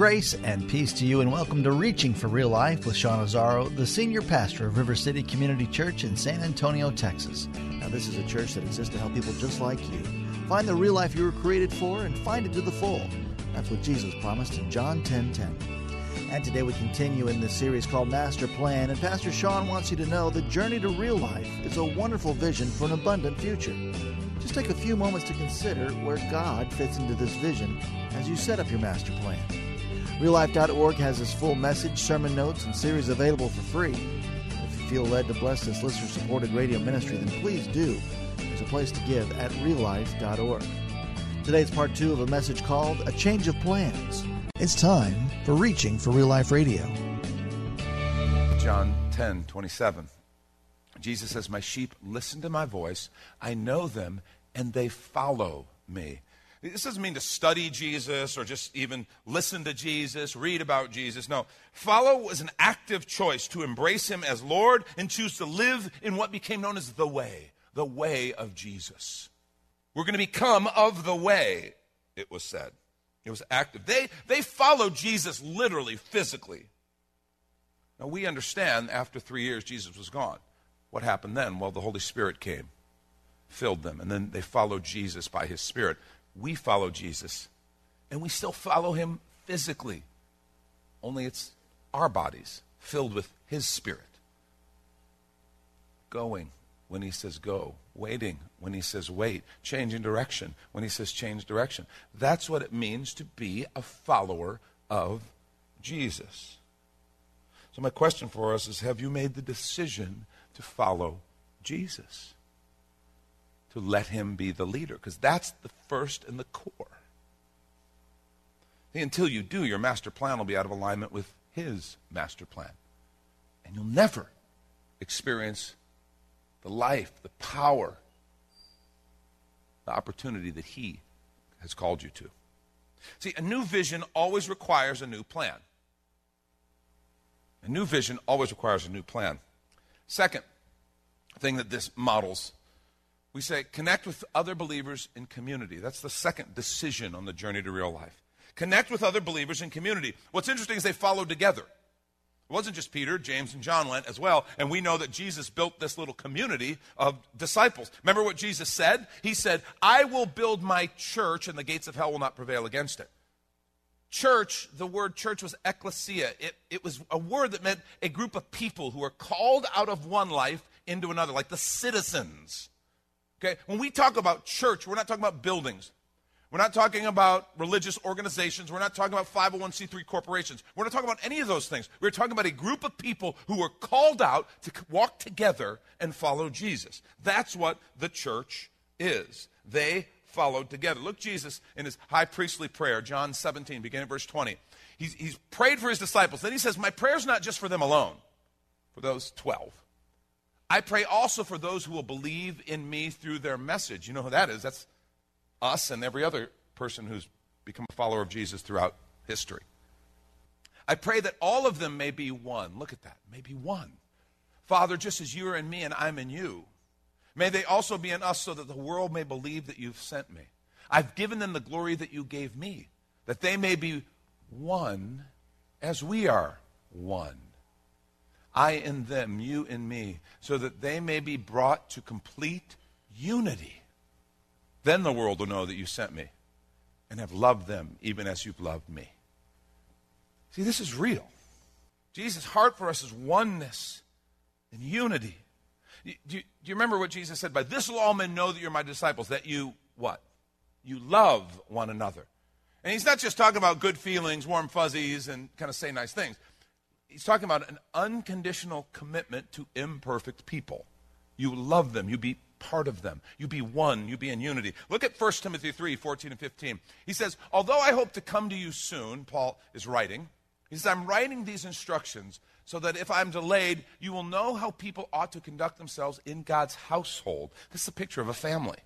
Grace and peace to you, and welcome to Reaching for Real Life with Sean Azzaro, the senior pastor of River City Community Church in San Antonio, Texas. Now, this is a church that exists to help people just like you find the real life you were created for and find it to the full. That's what Jesus promised in John 10 10. And today we continue in this series called Master Plan, and Pastor Sean wants you to know the journey to real life is a wonderful vision for an abundant future. Just take a few moments to consider where God fits into this vision as you set up your master plan. RealLife.org has this full message, sermon notes, and series available for free. If you feel led to bless this listener supported radio ministry, then please do. There's a place to give at reallife.org. Today's part two of a message called A Change of Plans. It's time for Reaching for Real Life Radio. John 10 27. Jesus says, My sheep listen to my voice. I know them, and they follow me. This doesn't mean to study Jesus or just even listen to Jesus, read about Jesus. No. Follow was an active choice to embrace him as Lord and choose to live in what became known as the way, the way of Jesus. We're going to become of the way, it was said. It was active. They, they followed Jesus literally, physically. Now, we understand after three years, Jesus was gone. What happened then? Well, the Holy Spirit came, filled them, and then they followed Jesus by his Spirit we follow Jesus, and we still follow him physically. Only it's our bodies filled with his spirit. Going when he says go, waiting when he says wait, changing direction when he says change direction. That's what it means to be a follower of Jesus. So, my question for us is Have you made the decision to follow Jesus? To let him be the leader, because that's the first and the core. Until you do, your master plan will be out of alignment with his master plan. And you'll never experience the life, the power, the opportunity that he has called you to. See, a new vision always requires a new plan. A new vision always requires a new plan. Second thing that this models we say connect with other believers in community. That's the second decision on the journey to real life. Connect with other believers in community. What's interesting is they followed together. It wasn't just Peter, James, and John went as well. And we know that Jesus built this little community of disciples. Remember what Jesus said? He said, I will build my church, and the gates of hell will not prevail against it. Church, the word church was ecclesia. It, it was a word that meant a group of people who are called out of one life into another, like the citizens Okay? When we talk about church, we're not talking about buildings. We're not talking about religious organizations. We're not talking about 501c3 corporations. We're not talking about any of those things. We're talking about a group of people who were called out to walk together and follow Jesus. That's what the church is. They followed together. Look, Jesus in his high priestly prayer, John 17, beginning at verse 20. He's, he's prayed for his disciples. Then he says, My prayer's not just for them alone, for those 12. I pray also for those who will believe in me through their message. You know who that is? That's us and every other person who's become a follower of Jesus throughout history. I pray that all of them may be one. Look at that. May be one. Father, just as you are in me and I'm in you, may they also be in us so that the world may believe that you've sent me. I've given them the glory that you gave me, that they may be one as we are one. I in them, you in me, so that they may be brought to complete unity. Then the world will know that you sent me and have loved them even as you've loved me. See, this is real. Jesus' heart for us is oneness and unity. Do you, do you remember what Jesus said? By this will all men know that you're my disciples, that you what? You love one another. And he's not just talking about good feelings, warm fuzzies, and kind of say nice things he's talking about an unconditional commitment to imperfect people. You love them, you be part of them, you be one, you be in unity. Look at 1 Timothy 3 14 and 15. He says, Although I hope to come to you soon, Paul is writing, he says, I'm writing these instructions so that if I'm delayed, you will know how people ought to conduct themselves in God's household. This is a picture of a family.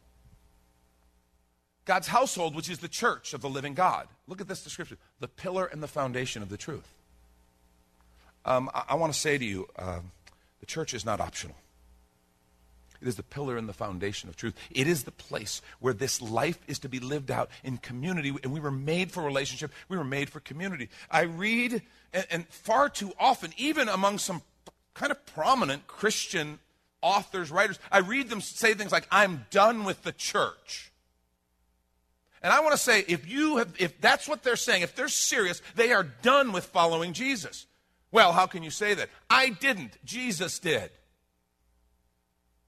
God's household, which is the church of the living God. Look at this description the pillar and the foundation of the truth. Um, I, I want to say to you, uh, the church is not optional. It is the pillar and the foundation of truth. It is the place where this life is to be lived out in community. And we were made for relationship, we were made for community. I read, and, and far too often, even among some kind of prominent Christian authors, writers, I read them say things like, I'm done with the church. And I want to say, if you have, if that's what they're saying, if they're serious, they are done with following Jesus. Well, how can you say that? I didn't. Jesus did.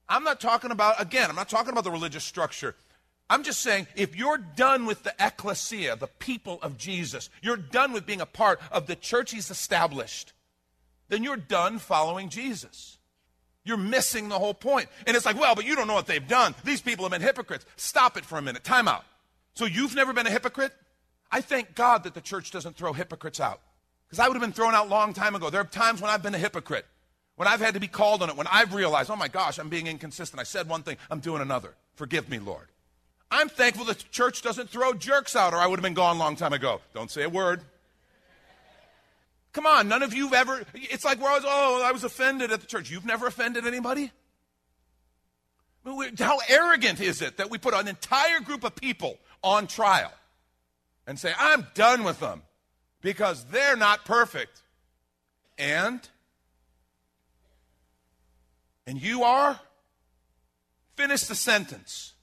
I'm not talking about, again, I'm not talking about the religious structure. I'm just saying, if you're done with the ecclesia, the people of Jesus, you're done with being a part of the church he's established, then you're done following Jesus. You're missing the whole point. And it's like, well, but you don't know what they've done. These people have been hypocrites. Stop it for a minute. Time out. So you've never been a hypocrite? I thank God that the church doesn't throw hypocrites out. Because I would have been thrown out long time ago. There are times when I've been a hypocrite, when I've had to be called on it, when I've realized, oh my gosh, I'm being inconsistent. I said one thing, I'm doing another. Forgive me, Lord. I'm thankful the church doesn't throw jerks out, or I would have been gone long time ago. Don't say a word. Come on, none of you've ever, it's like where I was, oh, I was offended at the church. You've never offended anybody? How arrogant is it that we put an entire group of people on trial and say, I'm done with them because they're not perfect. And and you are finish the sentence.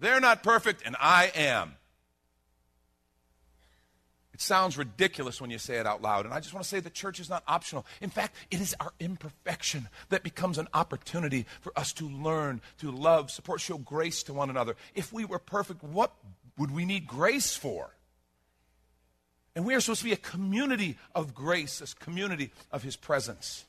They're not perfect and I am. It sounds ridiculous when you say it out loud. And I just want to say the church is not optional. In fact, it is our imperfection that becomes an opportunity for us to learn, to love, support, show grace to one another. If we were perfect, what would we need grace for? And we are supposed to be a community of grace, a community of His presence.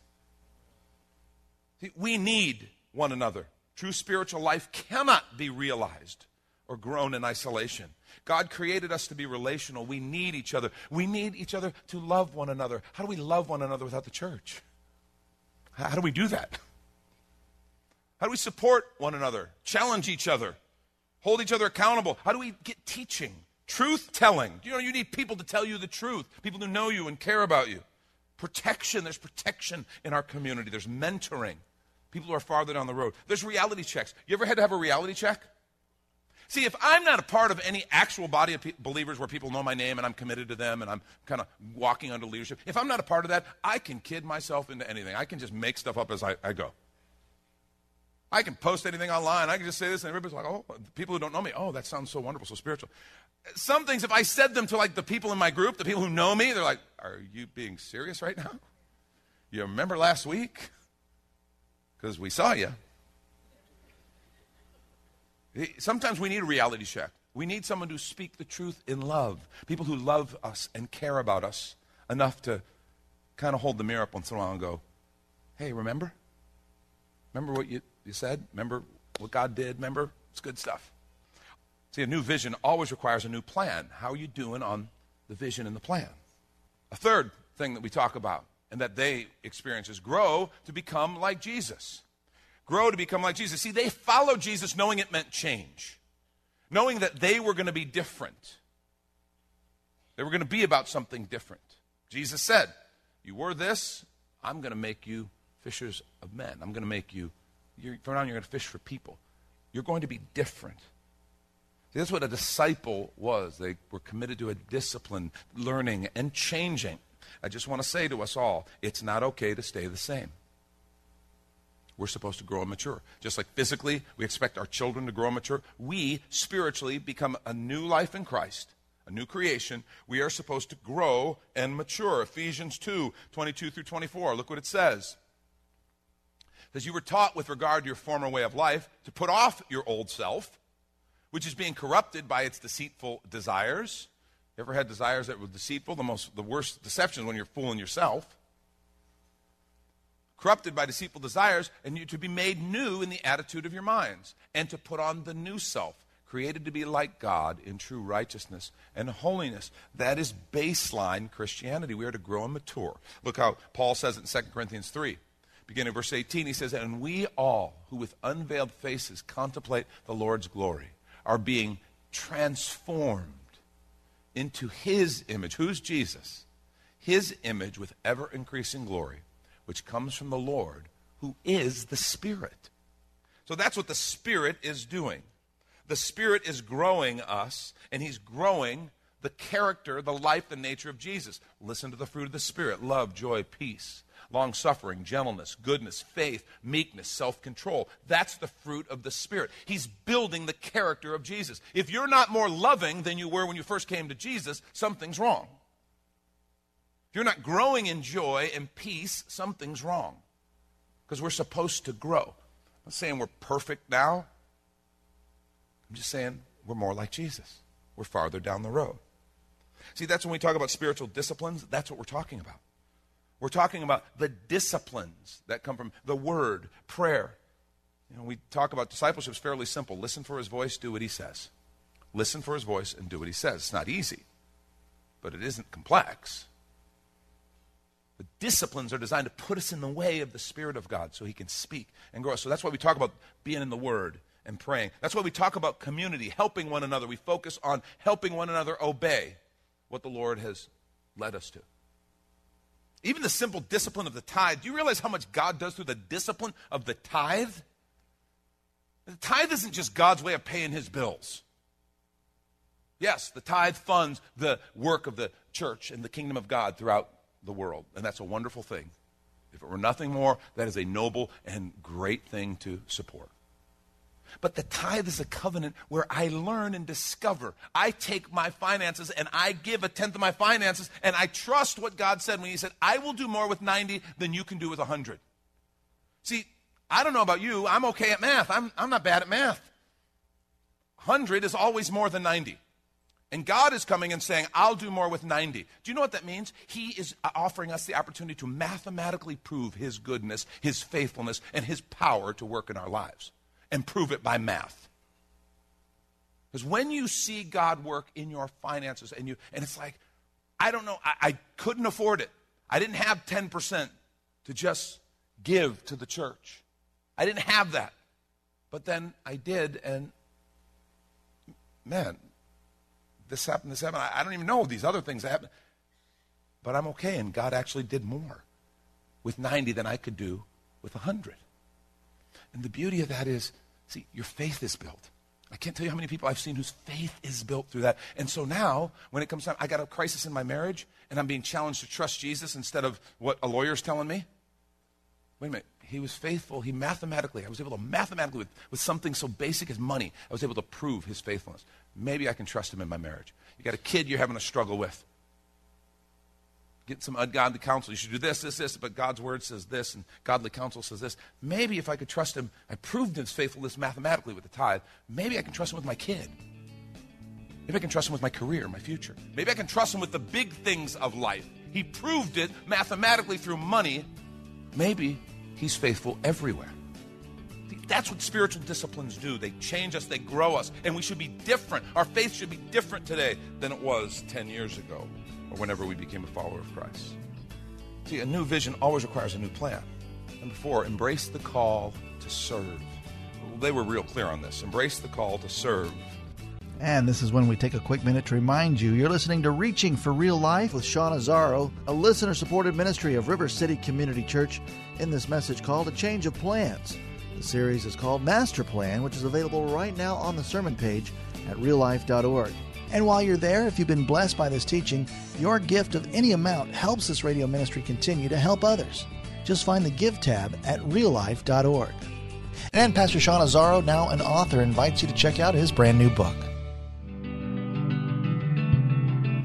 We need one another. True spiritual life cannot be realized or grown in isolation. God created us to be relational. We need each other. We need each other to love one another. How do we love one another without the church? How do we do that? How do we support one another, challenge each other, hold each other accountable? How do we get teaching? Truth telling. You know, you need people to tell you the truth, people who know you and care about you. Protection. There's protection in our community. There's mentoring. People who are farther down the road. There's reality checks. You ever had to have a reality check? See, if I'm not a part of any actual body of pe- believers where people know my name and I'm committed to them and I'm kind of walking under leadership, if I'm not a part of that, I can kid myself into anything. I can just make stuff up as I, I go. I can post anything online. I can just say this, and everybody's like, oh, people who don't know me, oh, that sounds so wonderful, so spiritual some things, if I said them to like the people in my group, the people who know me, they're like, Are you being serious right now? You remember last week? Because we saw you. Sometimes we need a reality check. We need someone to speak the truth in love. People who love us and care about us enough to kind of hold the mirror up once in a while and go, Hey, remember? Remember what you, you said? Remember what God did? Remember? It's good stuff. See, a new vision always requires a new plan. How are you doing on the vision and the plan? A third thing that we talk about and that they experience is grow to become like Jesus. Grow to become like Jesus. See, they followed Jesus knowing it meant change, knowing that they were going to be different. They were going to be about something different. Jesus said, You were this, I'm going to make you fishers of men. I'm going to make you, from now on, you're going to fish for people. You're going to be different. See, that's what a disciple was. They were committed to a discipline, learning, and changing. I just want to say to us all it's not okay to stay the same. We're supposed to grow and mature. Just like physically, we expect our children to grow and mature, we spiritually become a new life in Christ, a new creation. We are supposed to grow and mature. Ephesians 2 22 through 24. Look what it says. It says, You were taught with regard to your former way of life to put off your old self which is being corrupted by its deceitful desires. You ever had desires that were deceitful? The most the worst deception is when you're fooling yourself. Corrupted by deceitful desires, and you to be made new in the attitude of your minds, and to put on the new self, created to be like God in true righteousness and holiness. That is baseline Christianity. We are to grow and mature. Look how Paul says it in 2 Corinthians 3 beginning verse 18, he says, And we all who with unveiled faces contemplate the Lord's glory are being transformed into his image. Who's Jesus? His image with ever increasing glory, which comes from the Lord, who is the Spirit. So that's what the Spirit is doing. The Spirit is growing us, and He's growing the character, the life, the nature of Jesus. Listen to the fruit of the Spirit love, joy, peace, long suffering, gentleness, goodness, faith, meekness, self control. That's the fruit of the Spirit. He's building the character of Jesus. If you're not more loving than you were when you first came to Jesus, something's wrong. If you're not growing in joy and peace, something's wrong. Because we're supposed to grow. I'm not saying we're perfect now. I'm just saying we're more like Jesus. We're farther down the road. See, that's when we talk about spiritual disciplines, that's what we're talking about. We're talking about the disciplines that come from the word, prayer. You know, we talk about discipleship is fairly simple. Listen for his voice, do what he says. Listen for his voice and do what he says. It's not easy, but it isn't complex. The disciplines are designed to put us in the way of the Spirit of God so He can speak and grow. So that's why we talk about being in the Word and praying. That's why we talk about community, helping one another. We focus on helping one another obey what the Lord has led us to. Even the simple discipline of the tithe. Do you realize how much God does through the discipline of the tithe? The tithe isn't just God's way of paying his bills. Yes, the tithe funds the work of the church and the kingdom of God throughout the world. And that's a wonderful thing. If it were nothing more, that is a noble and great thing to support. But the tithe is a covenant where I learn and discover. I take my finances and I give a tenth of my finances and I trust what God said when He said, I will do more with 90 than you can do with 100. See, I don't know about you. I'm okay at math. I'm, I'm not bad at math. 100 is always more than 90. And God is coming and saying, I'll do more with 90. Do you know what that means? He is uh, offering us the opportunity to mathematically prove His goodness, His faithfulness, and His power to work in our lives and prove it by math. Because when you see God work in your finances and you, and it's like, I don't know, I, I couldn't afford it. I didn't have 10% to just give to the church. I didn't have that. But then I did, and man, this happened, this happened. I, I don't even know these other things that happened. But I'm okay, and God actually did more with 90 than I could do with 100. And the beauty of that is, see, your faith is built. I can't tell you how many people I've seen whose faith is built through that. And so now, when it comes time, I got a crisis in my marriage, and I'm being challenged to trust Jesus instead of what a lawyer's telling me. Wait a minute. He was faithful. He mathematically, I was able to mathematically, with, with something so basic as money, I was able to prove his faithfulness. Maybe I can trust him in my marriage. You got a kid you're having a struggle with. Get some ungodly counsel. You should do this, this, this, but God's word says this, and godly counsel says this. Maybe if I could trust him, I proved his faithfulness mathematically with the tithe. Maybe I can trust him with my kid. Maybe I can trust him with my career, my future. Maybe I can trust him with the big things of life. He proved it mathematically through money. Maybe he's faithful everywhere. That's what spiritual disciplines do. They change us, they grow us, and we should be different. Our faith should be different today than it was 10 years ago or whenever we became a follower of Christ. See, a new vision always requires a new plan. Number four, embrace the call to serve. They were real clear on this. Embrace the call to serve. And this is when we take a quick minute to remind you you're listening to Reaching for Real Life with Sean Azzaro, a listener supported ministry of River City Community Church, in this message called A Change of Plans. The series is called Master Plan, which is available right now on the sermon page at reallife.org. And while you're there, if you've been blessed by this teaching, your gift of any amount helps this radio ministry continue to help others. Just find the Give tab at reallife.org. And Pastor Sean Azzaro, now an author, invites you to check out his brand new book.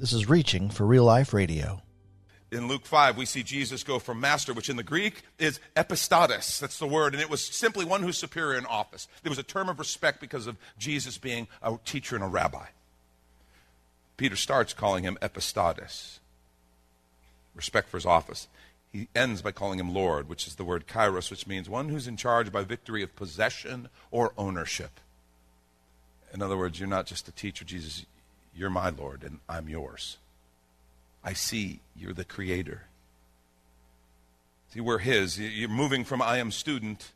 This is Reaching for Real Life Radio. In Luke 5, we see Jesus go from master, which in the Greek is epistatus. That's the word. And it was simply one who's superior in office. There was a term of respect because of Jesus being a teacher and a rabbi. Peter starts calling him epistatus, respect for his office. He ends by calling him Lord, which is the word kyrios, which means one who's in charge by victory of possession or ownership. In other words, you're not just a teacher, Jesus, you're my Lord, and I'm yours. I see you're the creator. See, we're His. You're moving from I am student,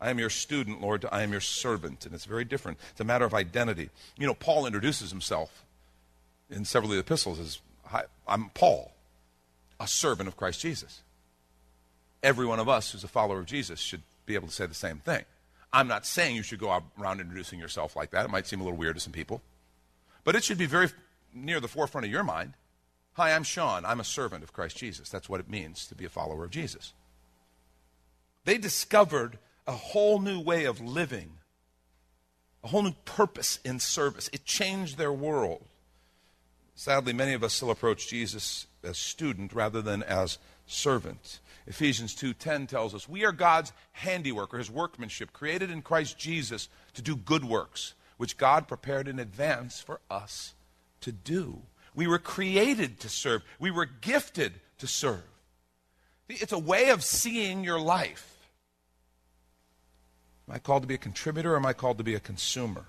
I am your student, Lord, to I am your servant. And it's very different. It's a matter of identity. You know, Paul introduces himself in several of the epistles as I'm Paul, a servant of Christ Jesus. Every one of us who's a follower of Jesus should be able to say the same thing. I'm not saying you should go around introducing yourself like that. It might seem a little weird to some people. But it should be very near the forefront of your mind. Hi, I'm Sean. I'm a servant of Christ Jesus. That's what it means to be a follower of Jesus. They discovered a whole new way of living, a whole new purpose in service. It changed their world. Sadly, many of us still approach Jesus as student rather than as servant. Ephesians 2:10 tells us, "We are God's handiwork or his workmanship, created in Christ Jesus to do good works, which God prepared in advance for us to do." We were created to serve, we were gifted to serve. It's a way of seeing your life. Am I called to be a contributor or am I called to be a consumer?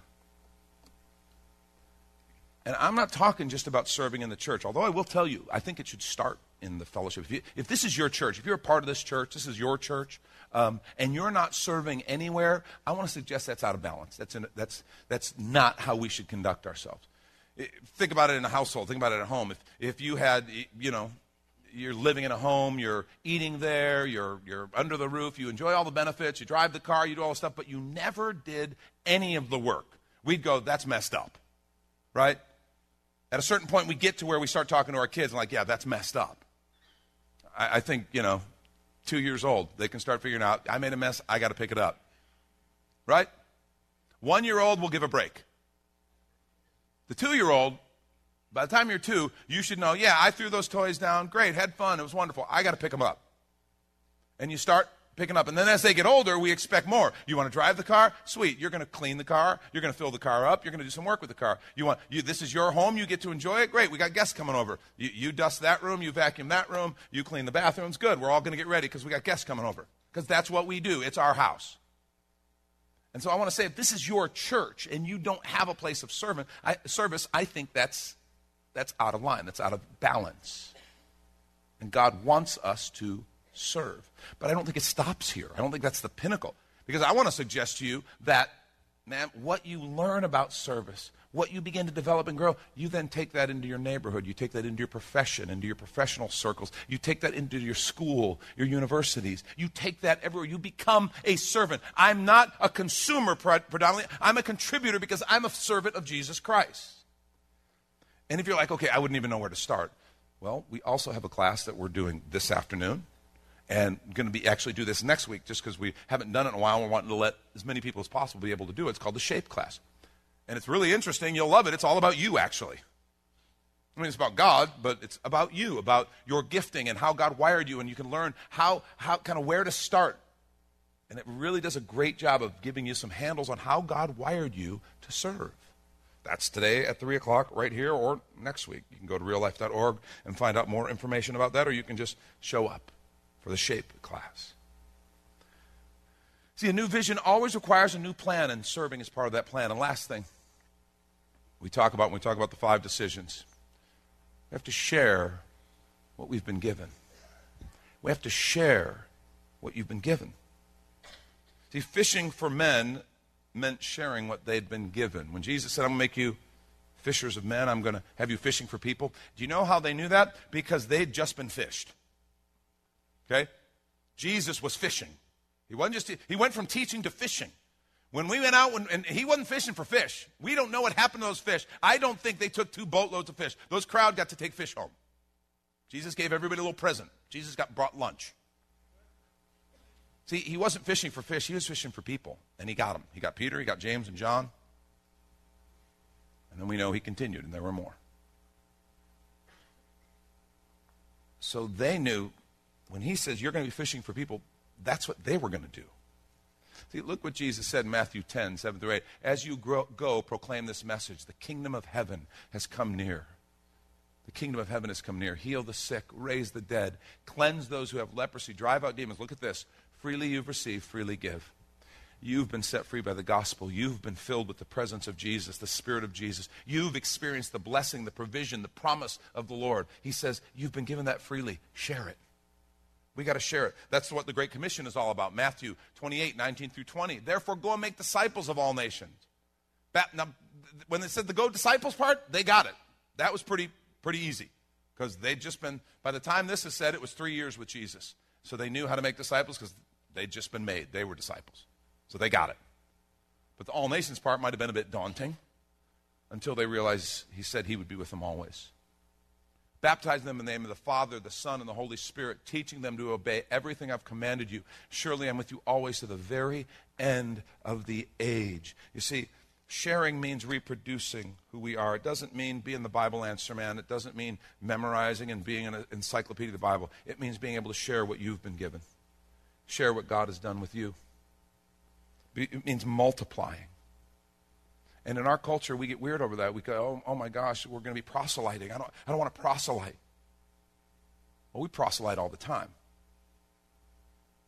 And I'm not talking just about serving in the church, although I will tell you, I think it should start in the fellowship. If, you, if this is your church, if you're a part of this church, this is your church, um, and you're not serving anywhere, I want to suggest that's out of balance. That's, in, that's, that's not how we should conduct ourselves think about it in a household. Think about it at home. If, if you had, you know, you're living in a home, you're eating there, you're, you're under the roof, you enjoy all the benefits, you drive the car, you do all the stuff, but you never did any of the work. We'd go, that's messed up, right? At a certain point, we get to where we start talking to our kids and like, yeah, that's messed up. I, I think, you know, two years old, they can start figuring out, I made a mess, I got to pick it up, right? One year old will give a break. The two year old, by the time you're two, you should know, yeah, I threw those toys down. Great, had fun. It was wonderful. I got to pick them up. And you start picking up. And then as they get older, we expect more. You want to drive the car? Sweet. You're going to clean the car. You're going to fill the car up. You're going to do some work with the car. You want, you, this is your home. You get to enjoy it. Great. We got guests coming over. You, you dust that room. You vacuum that room. You clean the bathrooms. Good. We're all going to get ready because we got guests coming over. Because that's what we do. It's our house. And so I want to say if this is your church and you don't have a place of servant, I, service, I think that's, that's out of line, that's out of balance. And God wants us to serve. But I don't think it stops here. I don't think that's the pinnacle. Because I want to suggest to you that, man, what you learn about service, what you begin to develop and grow, you then take that into your neighborhood. You take that into your profession, into your professional circles. You take that into your school, your universities. You take that everywhere. You become a servant. I'm not a consumer predominantly, I'm a contributor because I'm a servant of Jesus Christ. And if you're like, okay, I wouldn't even know where to start. Well, we also have a class that we're doing this afternoon and going to be actually do this next week just because we haven't done it in a while. We're wanting to let as many people as possible be able to do it. It's called the Shape class. And it's really interesting. You'll love it. It's all about you, actually. I mean, it's about God, but it's about you, about your gifting and how God wired you, and you can learn how, how kind of where to start. And it really does a great job of giving you some handles on how God wired you to serve. That's today at 3 o'clock right here or next week. You can go to reallife.org and find out more information about that, or you can just show up for the shape class. See, a new vision always requires a new plan, and serving is part of that plan. And last thing, we talk about when we talk about the five decisions. We have to share what we've been given. We have to share what you've been given. See, fishing for men meant sharing what they'd been given. When Jesus said, I'm going to make you fishers of men, I'm going to have you fishing for people. Do you know how they knew that? Because they'd just been fished. Okay? Jesus was fishing. He wasn't just he went from teaching to fishing. When we went out, when, and he wasn't fishing for fish. We don't know what happened to those fish. I don't think they took two boatloads of fish. Those crowd got to take fish home. Jesus gave everybody a little present. Jesus got brought lunch. See, he wasn't fishing for fish, he was fishing for people, and he got them. He got Peter, he got James and John. And then we know he continued, and there were more. So they knew when he says you're going to be fishing for people, that's what they were going to do. See, look what Jesus said in Matthew 10, 7 through 8. As you grow, go, proclaim this message the kingdom of heaven has come near. The kingdom of heaven has come near. Heal the sick, raise the dead, cleanse those who have leprosy, drive out demons. Look at this. Freely you've received, freely give. You've been set free by the gospel. You've been filled with the presence of Jesus, the Spirit of Jesus. You've experienced the blessing, the provision, the promise of the Lord. He says, You've been given that freely. Share it. We got to share it. That's what the Great Commission is all about. Matthew 28, 19 through 20. Therefore, go and make disciples of all nations. Now, when they said the go disciples part, they got it. That was pretty, pretty easy because they'd just been, by the time this is said, it was three years with Jesus. So they knew how to make disciples because they'd just been made. They were disciples. So they got it. But the all nations part might have been a bit daunting until they realized he said he would be with them always baptizing them in the name of the Father, the Son, and the Holy Spirit, teaching them to obey everything I've commanded you. Surely I'm with you always to the very end of the age. You see, sharing means reproducing who we are. It doesn't mean being the Bible answer man. It doesn't mean memorizing and being an encyclopedia of the Bible. It means being able to share what you've been given, share what God has done with you. It means multiplying. And in our culture, we get weird over that. We go, oh, oh my gosh, we're going to be proselyting. I don't, I don't want to proselyte. Well, we proselyte all the time.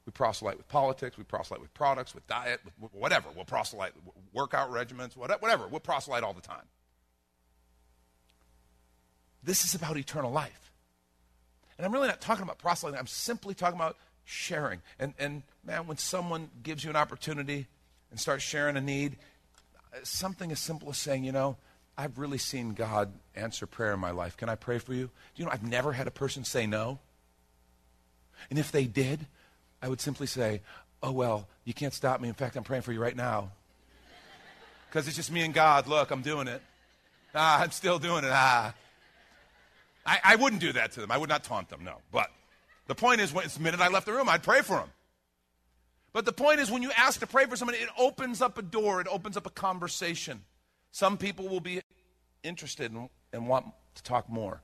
We proselyte with politics, we proselyte with products, with diet, with whatever. We'll proselyte workout regimens, whatever. We'll proselyte all the time. This is about eternal life. And I'm really not talking about proselyting, I'm simply talking about sharing. And, and man, when someone gives you an opportunity and starts sharing a need, something as simple as saying, you know, I've really seen God answer prayer in my life. Can I pray for you? Do you know, I've never had a person say no. And if they did, I would simply say, oh, well, you can't stop me. In fact, I'm praying for you right now. Because it's just me and God. Look, I'm doing it. Ah, I'm still doing it. Ah. I, I wouldn't do that to them. I would not taunt them, no. But the point is, when, the minute I left the room, I'd pray for them. But the point is, when you ask to pray for somebody, it opens up a door, it opens up a conversation. Some people will be interested and, and want to talk more.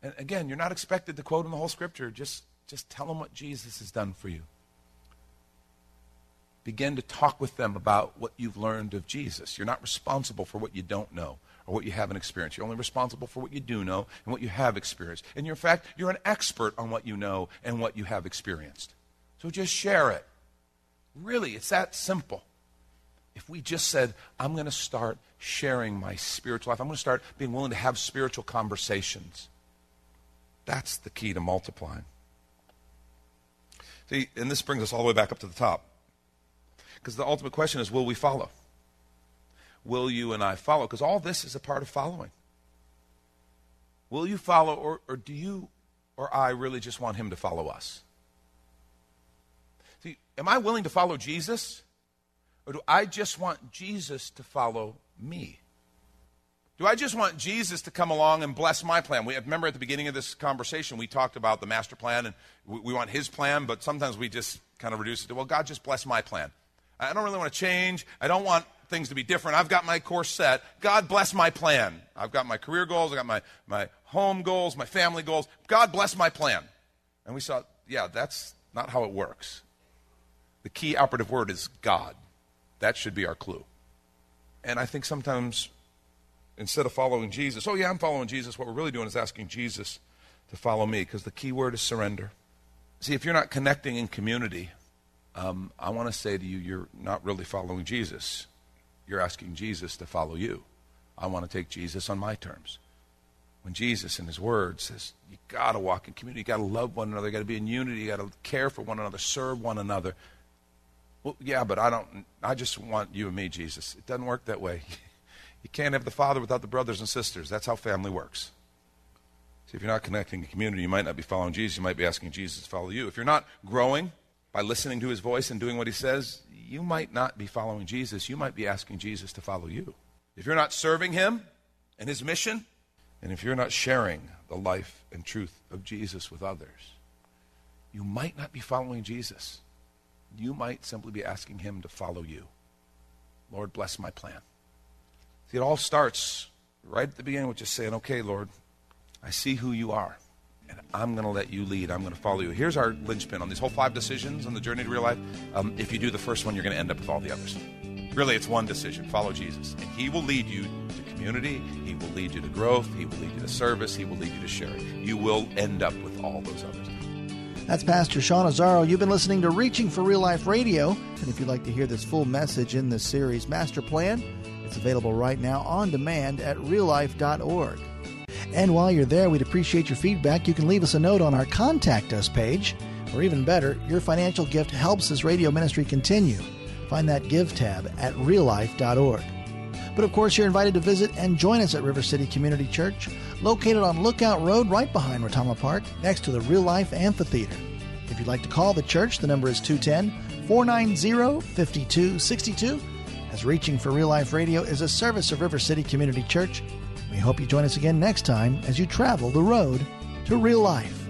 And again, you're not expected to quote them the whole scripture. Just, just tell them what Jesus has done for you. Begin to talk with them about what you've learned of Jesus. You're not responsible for what you don't know or what you haven't experienced. You're only responsible for what you do know and what you have experienced. And in fact, you're an expert on what you know and what you have experienced. So just share it. Really, it's that simple. If we just said, I'm going to start sharing my spiritual life, I'm going to start being willing to have spiritual conversations, that's the key to multiplying. See, and this brings us all the way back up to the top. Because the ultimate question is will we follow? Will you and I follow? Because all this is a part of following. Will you follow, or, or do you or I really just want him to follow us? Am I willing to follow Jesus? Or do I just want Jesus to follow me? Do I just want Jesus to come along and bless my plan? We, remember at the beginning of this conversation, we talked about the master plan and we, we want his plan, but sometimes we just kind of reduce it to, well, God, just bless my plan. I don't really want to change. I don't want things to be different. I've got my course set. God bless my plan. I've got my career goals. I've got my, my home goals, my family goals. God bless my plan. And we saw, yeah, that's not how it works. The key operative word is God. That should be our clue. And I think sometimes instead of following Jesus, oh, yeah, I'm following Jesus, what we're really doing is asking Jesus to follow me because the key word is surrender. See, if you're not connecting in community, um, I want to say to you, you're not really following Jesus. You're asking Jesus to follow you. I want to take Jesus on my terms. When Jesus in his word says, you got to walk in community, you got to love one another, you got to be in unity, you got to care for one another, serve one another. Well, yeah, but I don't. I just want you and me, Jesus. It doesn't work that way. You can't have the Father without the brothers and sisters. That's how family works. See, if you're not connecting to community, you might not be following Jesus. You might be asking Jesus to follow you. If you're not growing by listening to his voice and doing what he says, you might not be following Jesus. You might be asking Jesus to follow you. If you're not serving him and his mission, And if you're not sharing the life and truth of Jesus with others, you might not be following Jesus. You might simply be asking him to follow you. Lord, bless my plan. See, it all starts right at the beginning with just saying, okay, Lord, I see who you are, and I'm going to let you lead. I'm going to follow you. Here's our linchpin on these whole five decisions on the journey to real life. Um, if you do the first one, you're going to end up with all the others. Really, it's one decision follow Jesus. And He will lead you to community, He will lead you to growth, He will lead you to service, He will lead you to sharing. You will end up with all those others. That's Pastor Sean Azzaro. You've been listening to Reaching for Real Life Radio. And if you'd like to hear this full message in this series, Master Plan, it's available right now on demand at reallife.org. And while you're there, we'd appreciate your feedback. You can leave us a note on our Contact Us page, or even better, your financial gift helps this radio ministry continue. Find that Give tab at reallife.org. But of course, you're invited to visit and join us at River City Community Church, located on Lookout Road right behind Retama Park, next to the Real Life Amphitheater. If you'd like to call the church, the number is 210 490 5262. As Reaching for Real Life Radio is a service of River City Community Church, we hope you join us again next time as you travel the road to real life.